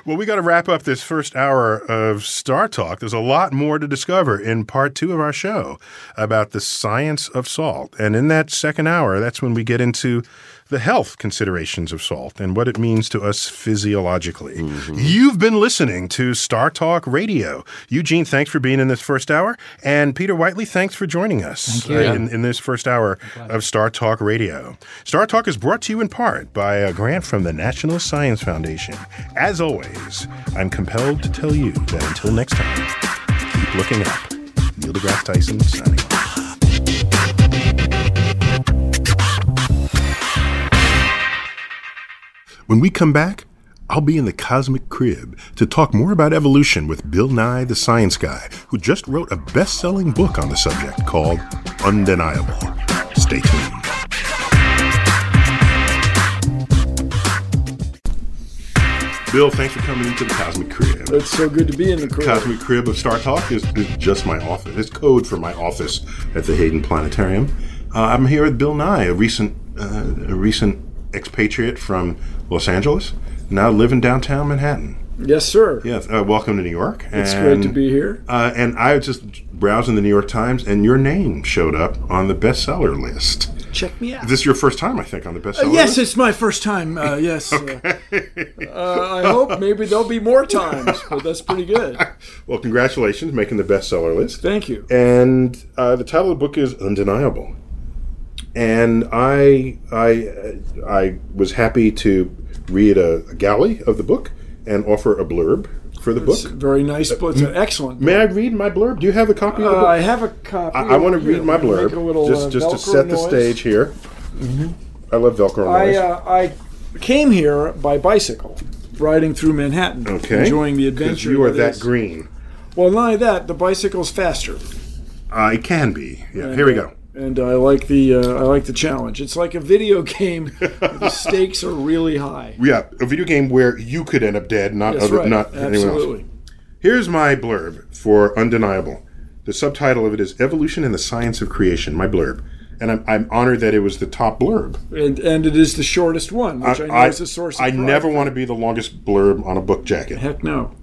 S1: Well, we got to wrap up this first hour of Star Talk. There's a lot more to discover in part two of our show about the science of salt. And in that second hour, that's when we get into the health considerations of salt and what it means to us physiologically. You've been listening to Star Talk Radio. Eugene, thanks for being in this first hour. And Peter Whiteley, thanks for joining us uh, in, in this first hour of Star Talk Radio. Star Talk is brought to you in part by a grant from the National Science Foundation. As always, I'm compelled to tell you that until next time, keep looking up. Neil deGrasse Tyson signing off. When we come back, I'll be in the Cosmic Crib to talk more about evolution with Bill Nye, the science guy, who just wrote a best selling book on the subject called Undeniable. Stay tuned. Bill, thanks for coming into the Cosmic Crib.
S9: It's so good to be in the crib.
S1: Cosmic Crib of Star Talk is, is just my office. It's code for my office at the Hayden Planetarium. Uh, I'm here with Bill Nye, a recent uh, a recent expatriate from Los Angeles, now live in downtown Manhattan.
S9: Yes, sir.
S1: Yeah, uh, welcome to New York.
S9: It's
S1: And,
S9: great to be here.
S1: Uh, and I was just browsing the New York Times, and your name showed up on the bestseller list.
S9: Check me out.
S1: This is your first time, I think, on the bestseller
S9: Uh, yes,
S1: list.
S9: it's my first time. Uh, yes. uh, uh, I hope maybe there'll be more times, but that's pretty good.
S1: Well, congratulations, making the bestseller list.
S9: Thank you.
S1: and uh, the title of the book is undeniable and i i i was happy to read a, a galley of the book and offer a blurb for the
S9: It's
S1: book
S9: very nice book. It's an excellent.
S1: may i read my blurb do you have a copy of the
S9: Uh, I have a copy.
S1: i, want to read my blurb
S9: little,
S1: just
S9: uh,
S1: just to set the stage here i love velcro
S9: I
S1: noise
S9: uh, I came here by bicycle, riding through Manhattan,
S1: okay
S9: enjoying the adventure.
S1: you are
S9: that
S1: green
S9: Well, not only that, the bicycle's faster.
S1: uh, it can be yeah
S9: And,
S1: here we
S9: uh,
S1: go
S9: And I like the uh, I like the challenge. It's like a video game. the stakes are really high.
S1: yeah a video game where you could end up dead not
S9: That's
S1: other,
S9: right.
S1: not anyone else Here's my blurb for Undeniable. The subtitle of it is Evolution and the Science of Creation, my blurb. And I'm, I'm honored that it was the top blurb.
S9: And and it is the shortest one, which I, know is a source. Of
S1: I
S9: pride.
S1: never want to be the longest blurb on a book jacket.
S9: Heck no.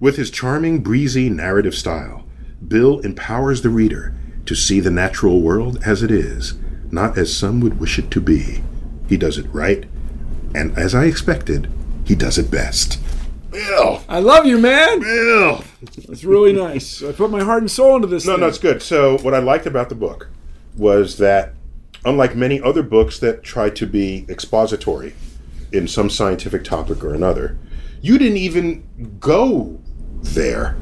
S1: With his charming, breezy narrative style, Bill empowers the reader to see the natural world as it is, not as some would wish it to be. He does it right, and as I expected, he does it best. Bill!
S9: I love you, man.
S1: Bill!
S9: It's really nice. I put my heart and soul into this.
S1: No,
S9: thing.
S1: no, it's good. So, what I liked about the book was that, unlike many other books that try to be expository in some scientific topic or another, you didn't even go there.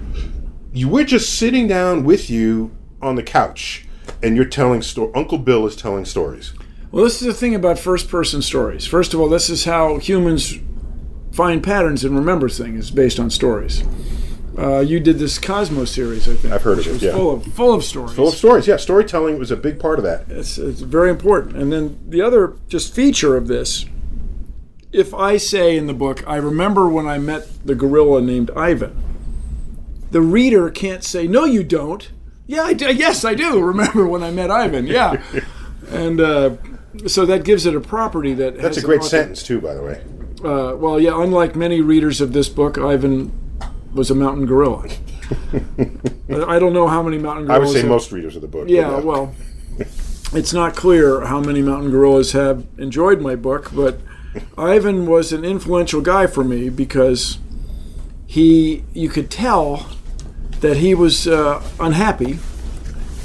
S1: You were just sitting down with you on the couch, and you're telling story. Uncle Bill is telling stories.
S9: Well, this is the thing about first-person stories. First of all, this is how humans find patterns and remember things based on stories. Uh, you did this Cosmos series, I think.
S1: I've heard of it,
S9: was
S1: yeah.
S9: Full of full of stories.
S1: Full of stories. Yeah, storytelling was a big part of that.
S9: It's, it's very important. And then the other just feature of this, if I say in the book, I remember when I met the gorilla named Ivan, the reader can't say, no, you don't. Yeah, I do. yes, I do remember when I met Ivan. Yeah. and uh, so that gives it a property that
S1: That's a great sentence too, by the way.
S9: Uh, well, yeah, unlike many readers of this book, Ivan was a mountain gorilla. I don't know how many mountain gorillas I
S1: would say
S9: have-
S1: most readers of the book.
S9: yeah, well, it's not clear how many mountain gorillas have enjoyed my book, but Ivan was an influential guy for me because he, you could tell that he was uh, unhappy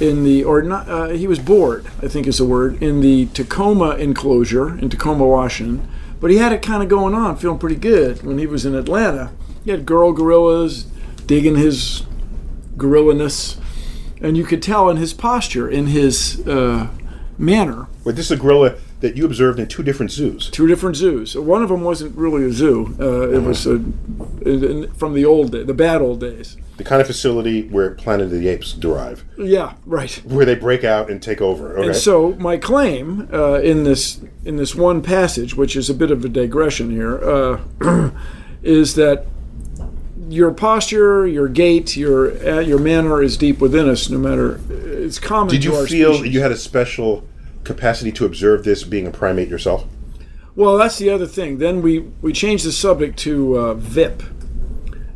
S9: in the, or not, uh, he was bored, I think is the word, in the Tacoma enclosure in Tacoma, Washington. But he had it kind of going on, feeling pretty good when he was in Atlanta. He had girl gorillas digging his gorillaness and you could tell in his posture, in his uh, manner.
S1: Wait, this is a gorilla that you observed in two different zoos.
S9: Two different zoos. One of them wasn't really a zoo. Uh, it was a, in- from the old day, the bad old days.
S1: The kind of facility where Planet of the Apes derive,
S9: Yeah, right.
S1: where they break out and take over. Okay.
S9: And so my claim uh, in this in this one passage, which is a bit of a digression here, uh, is that your posture, your gait, your uh, your manner is deep within us. No matter it's common.
S1: Did you feel
S9: species.
S1: you had a special capacity to observe this being a primate yourself?
S9: Well, that's the other thing. Then we, we changed the subject to uh, VIP.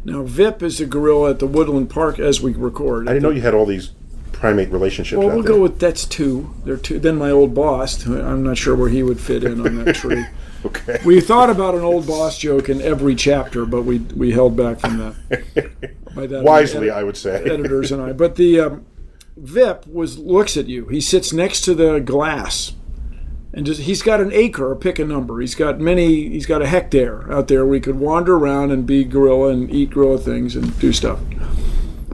S9: Now, VIP is a gorilla at the Woodland Park as we record.
S1: I didn't know you had all these primate relationships.
S9: Well, we'll
S1: there.
S9: go with that's two. There two. Then my old boss. I'm not sure where he would fit in on that tree.
S1: Okay.
S9: We thought about an old boss joke in every chapter, but we we held back from that. By that
S1: Wisely,
S9: edit-
S1: I would say.
S9: editors and I. But the um, VIP was looks at you. He sits next to the glass, and just he's got an acre or pick a number. He's got many. He's got a hectare out there where he could wander around and be gorilla and eat gorilla things and do stuff.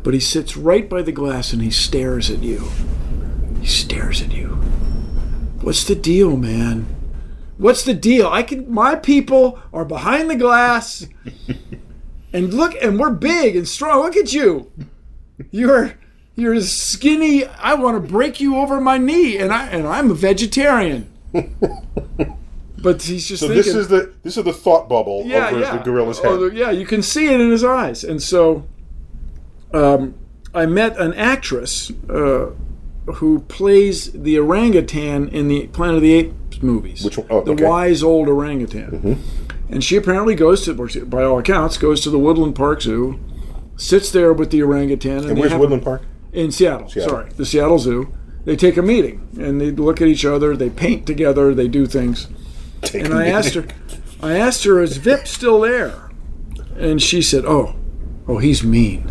S9: But he sits right by the glass and he stares at you. He stares at you. What's the deal, man? What's the deal? I can. My people are behind the glass, and look, and we're big and strong. Look at you. You're you're skinny. I want to break you over my knee, and I and I'm a vegetarian. But he's just
S1: So
S9: thinking.
S1: this is the this is the thought bubble
S9: yeah,
S1: over
S9: yeah.
S1: the gorilla's head.
S9: Oh, the- yeah, you can see it in his eyes. And so, um, I met an actress uh, who plays the orangutan in the Planet of the Apes movies.
S1: Which one? Oh,
S9: the
S1: okay. Mm-hmm.
S9: wise old orangutan. And she apparently goes to, by all accounts, goes to the Woodland Park Zoo, sits there with the orangutan. And,
S1: and where's Woodland Park?
S9: in Seattle,
S1: Seattle.
S9: Sorry, the Seattle Zoo. They take a meeting and they look at each other. They paint together. They do things.
S1: Take
S9: and I asked her. I asked her, is Vip still there? And she said, oh, oh, he's mean.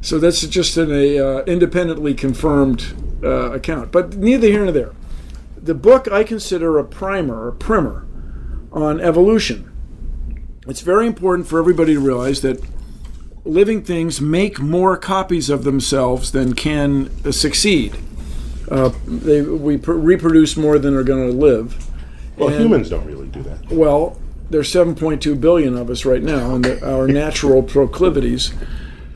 S9: So that's just an uh, independently confirmed uh, account. But neither here nor there. The book I consider a primer, a primer on evolution. It's very important for everybody to realize that living things make more copies of themselves than can uh, succeed. Uh, they, we pr- reproduce more than are going to live.
S1: Well,
S9: And-
S1: humans don't really do that.
S9: Well, there's 7.2 billion of us right now, and the, our natural proclivities.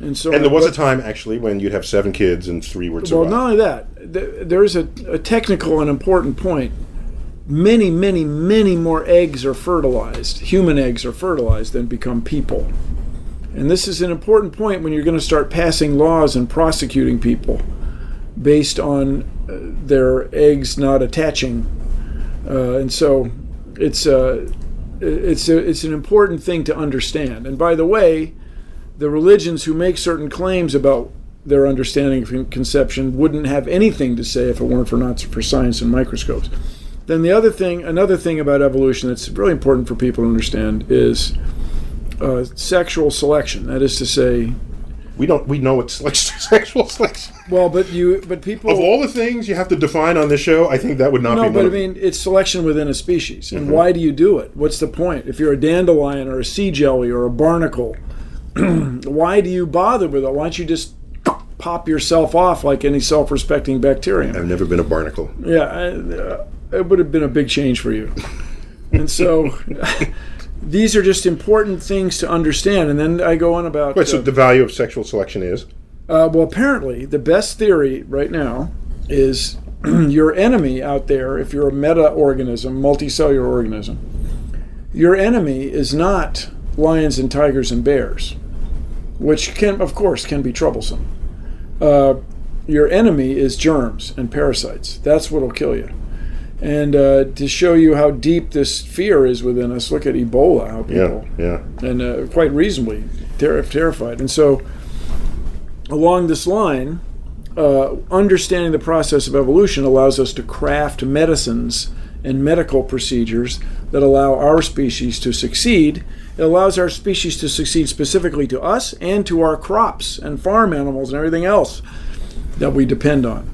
S9: And so,
S1: And there was a time actually when you'd have seven kids and three would
S9: well, not only that, th- there's a, a technical and important point. Many, many, many more eggs are fertilized, human eggs are fertilized than become people. And this is an important point when you're going to start passing laws and prosecuting people based on uh, their eggs not attaching. Uh, and so it's, uh, it's, a, it's an important thing to understand. And by the way, the religions who make certain claims about their understanding of conception wouldn't have anything to say if it weren't for not for science and microscopes. Then the other thing, another thing about evolution that's really important for people to understand is uh, sexual selection. That is to say,
S1: We don't. We know it's selection, sexual selection.
S9: Well, but you, but people
S1: Of all the things you have to define on this show, I think that would not
S9: no,
S1: be.
S9: but I mean, it's selection within a species. And
S1: Mhm.
S9: why do you do it? What's the point? If you're a dandelion or a sea jelly or a barnacle, why do you bother with it? Why don't you just pop yourself off like any self-respecting bacterium?
S1: I've never been a barnacle.
S9: Yeah, I, uh, it would have been a big change for you. And so, these are just important things to understand. And then I go on about.
S1: Wait, so
S9: uh,
S1: the value of sexual selection is
S9: uh, well, apparently, the best theory right now is your enemy out there, if you're a meta organism, multicellular organism, your enemy is not lions and tigers and bears, which can, of course, can be troublesome. Uh, your enemy is germs and parasites. That's what'll kill you. And uh, to show you how deep this fear is within us, look at Ebola, how people
S1: yeah, yeah.
S9: and uh, quite reasonably ter- terrified. And so, along this line, uh, understanding the process of evolution allows us to craft medicines and medical procedures that allow our species to succeed. It allows our species to succeed specifically to us and to our crops and farm animals and everything else that we depend on.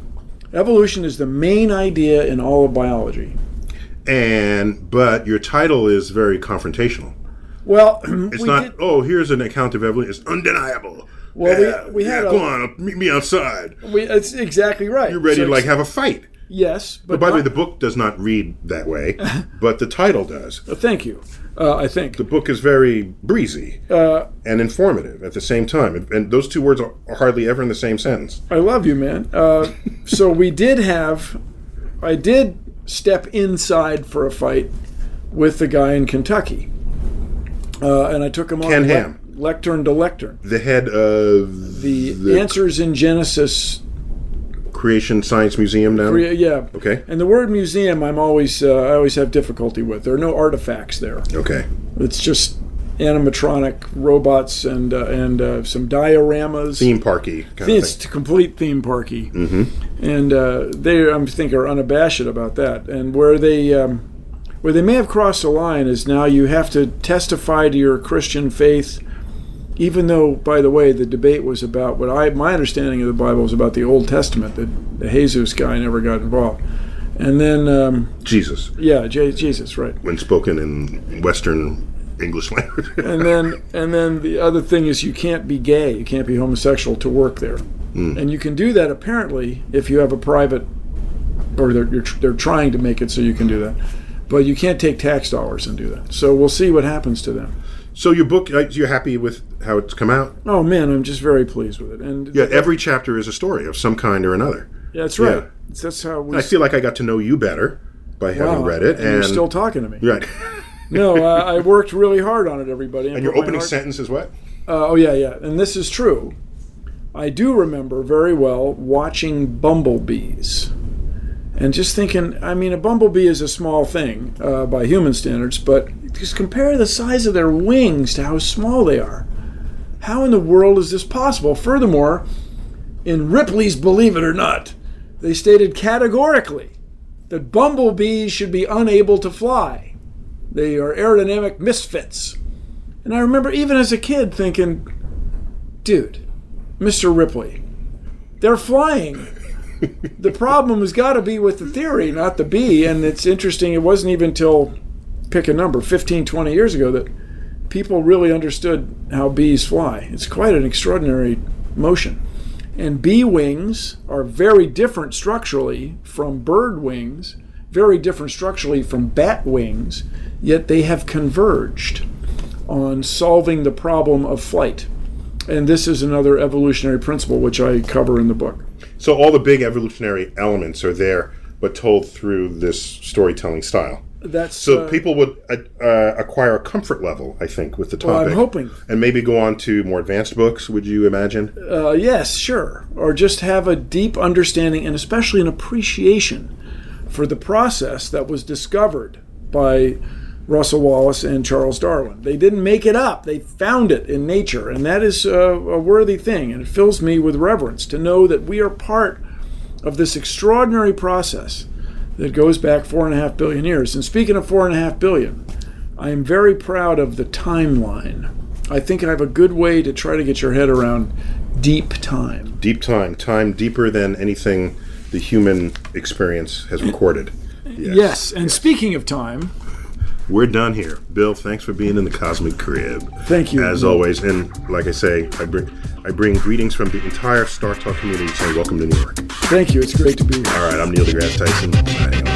S9: Evolution is the main idea in all of biology.
S1: And but your title is very confrontational.
S9: Well,
S1: It's
S9: we
S1: not.
S9: did-
S1: Oh, here's an account of evolution. It's undeniable.
S9: Well, we-
S1: yeah,
S9: we had
S1: yeah,
S9: a-
S1: go on, meet me outside.
S9: we, it's exactly right.
S1: You're ready
S9: So
S1: to like have a fight.
S9: Yes,
S1: But,
S9: but
S1: by the way, the book does not read that way, but the title does.
S9: Uh, Thank you. Uh, I think
S1: The book is very breezy
S9: uh,
S1: and informative at the same time, and, those two words are hardly ever in the same sentence.
S9: I love you, man. Uh, so we did have, I did step inside for a fight with the guy in Kentucky, uh, and I took him on
S1: Ken
S9: le-
S1: Ham.
S9: lectern to lectern.
S1: The head of
S9: The, Answers in Genesis.
S1: Creation Science Museum now.
S9: Yeah.
S1: Okay.
S9: And the word museum, I'm always, uh, I always have difficulty with. There are no artifacts there.
S1: Okay.
S9: It's just animatronic robots and uh, and uh, some dioramas.
S1: Theme parky kind of
S9: it's complete theme parky,
S1: hmm
S9: and uh, they I think are unabashed about that. And where they um, where they may have crossed the line is now you have to testify to your Christian faith, even though by the way the debate was about what I my understanding of the Bible was about the Old Testament. The, the Jesus guy never got involved, and then um,
S1: Jesus,
S9: yeah, J- Jesus, right.
S1: when spoken in Western English language.
S9: and then and then the other thing is you can't be gay, you can't be homosexual to work there,
S1: Mm.
S9: and you can do that apparently if you have a private, or they're you're, tr- they're trying to make it so you can do that, but you can't take tax dollars and do that. So we'll see what happens to them.
S1: So your book, uh, you're happy with how it's come out?
S9: Oh man, I'm just very pleased with it, and
S1: Yeah, every chapter is a story of some kind or another.
S9: yeah, that's right.
S1: Yeah.
S9: That's how we.
S1: I feel like I got to know you better by having
S9: Wow,
S1: read it,
S9: and
S1: and
S9: you're still talking to me.
S1: right.
S9: no, uh, I worked really hard on it, everybody.
S1: and your opening
S9: heart-
S1: sentence is what?
S9: Uh, oh yeah, yeah, and this is true. I do remember very well watching bumblebees, and just thinking. I mean, a bumblebee is a small thing uh, by human standards, but just compare the size of their wings to how small they are. How in the world is this possible? Furthermore, in Ripley's Believe It or Not, they stated categorically that bumblebees should be unable to fly. They are aerodynamic misfits. And I remember even as a kid thinking, dude, Mr. Ripley, they're flying. the problem has got to be with the theory, not the bee. And it's interesting, it wasn't even until, pick a number, 15, 20 years ago that people really understood how bees fly. It's quite an extraordinary motion. And bee wings are very different structurally from bird wings, very different structurally from bat wings, yet they have converged on solving the problem of flight. And this is another evolutionary principle which I cover in the book.
S1: So all the big evolutionary elements are there, but told through this storytelling style.
S9: That's
S1: So
S9: uh,
S1: people would uh, uh, acquire a comfort level, I think, with the
S9: Well, I'm
S1: topic.
S9: hoping.
S1: and maybe go on to more advanced books. Would you imagine?
S9: Uh, yes, sure. Or just have a deep understanding and especially an appreciation for the process that was discovered by Russel Wallace and Charles Darwin. They didn't make it up, they found it in nature. And that is a, a worthy thing. And it fills me with reverence to know that we are part of this extraordinary process that goes back four and a half billion years. And speaking of four and a half billion, I am very proud of the timeline I think I have a good way to try to get your head around deep time.
S1: Deep time, time deeper than anything the human experience has recorded.
S9: Yes, and speaking of time,
S1: We're done here. Bill, thanks for being in the Cosmic Crib.
S9: Thank you.
S1: As always. And like I say, I bring I bring greetings from the entire Star Talk community saying welcome to New York.
S9: thank you. It's great to be here.
S1: All right, I'm Neil deGrasse Tyson.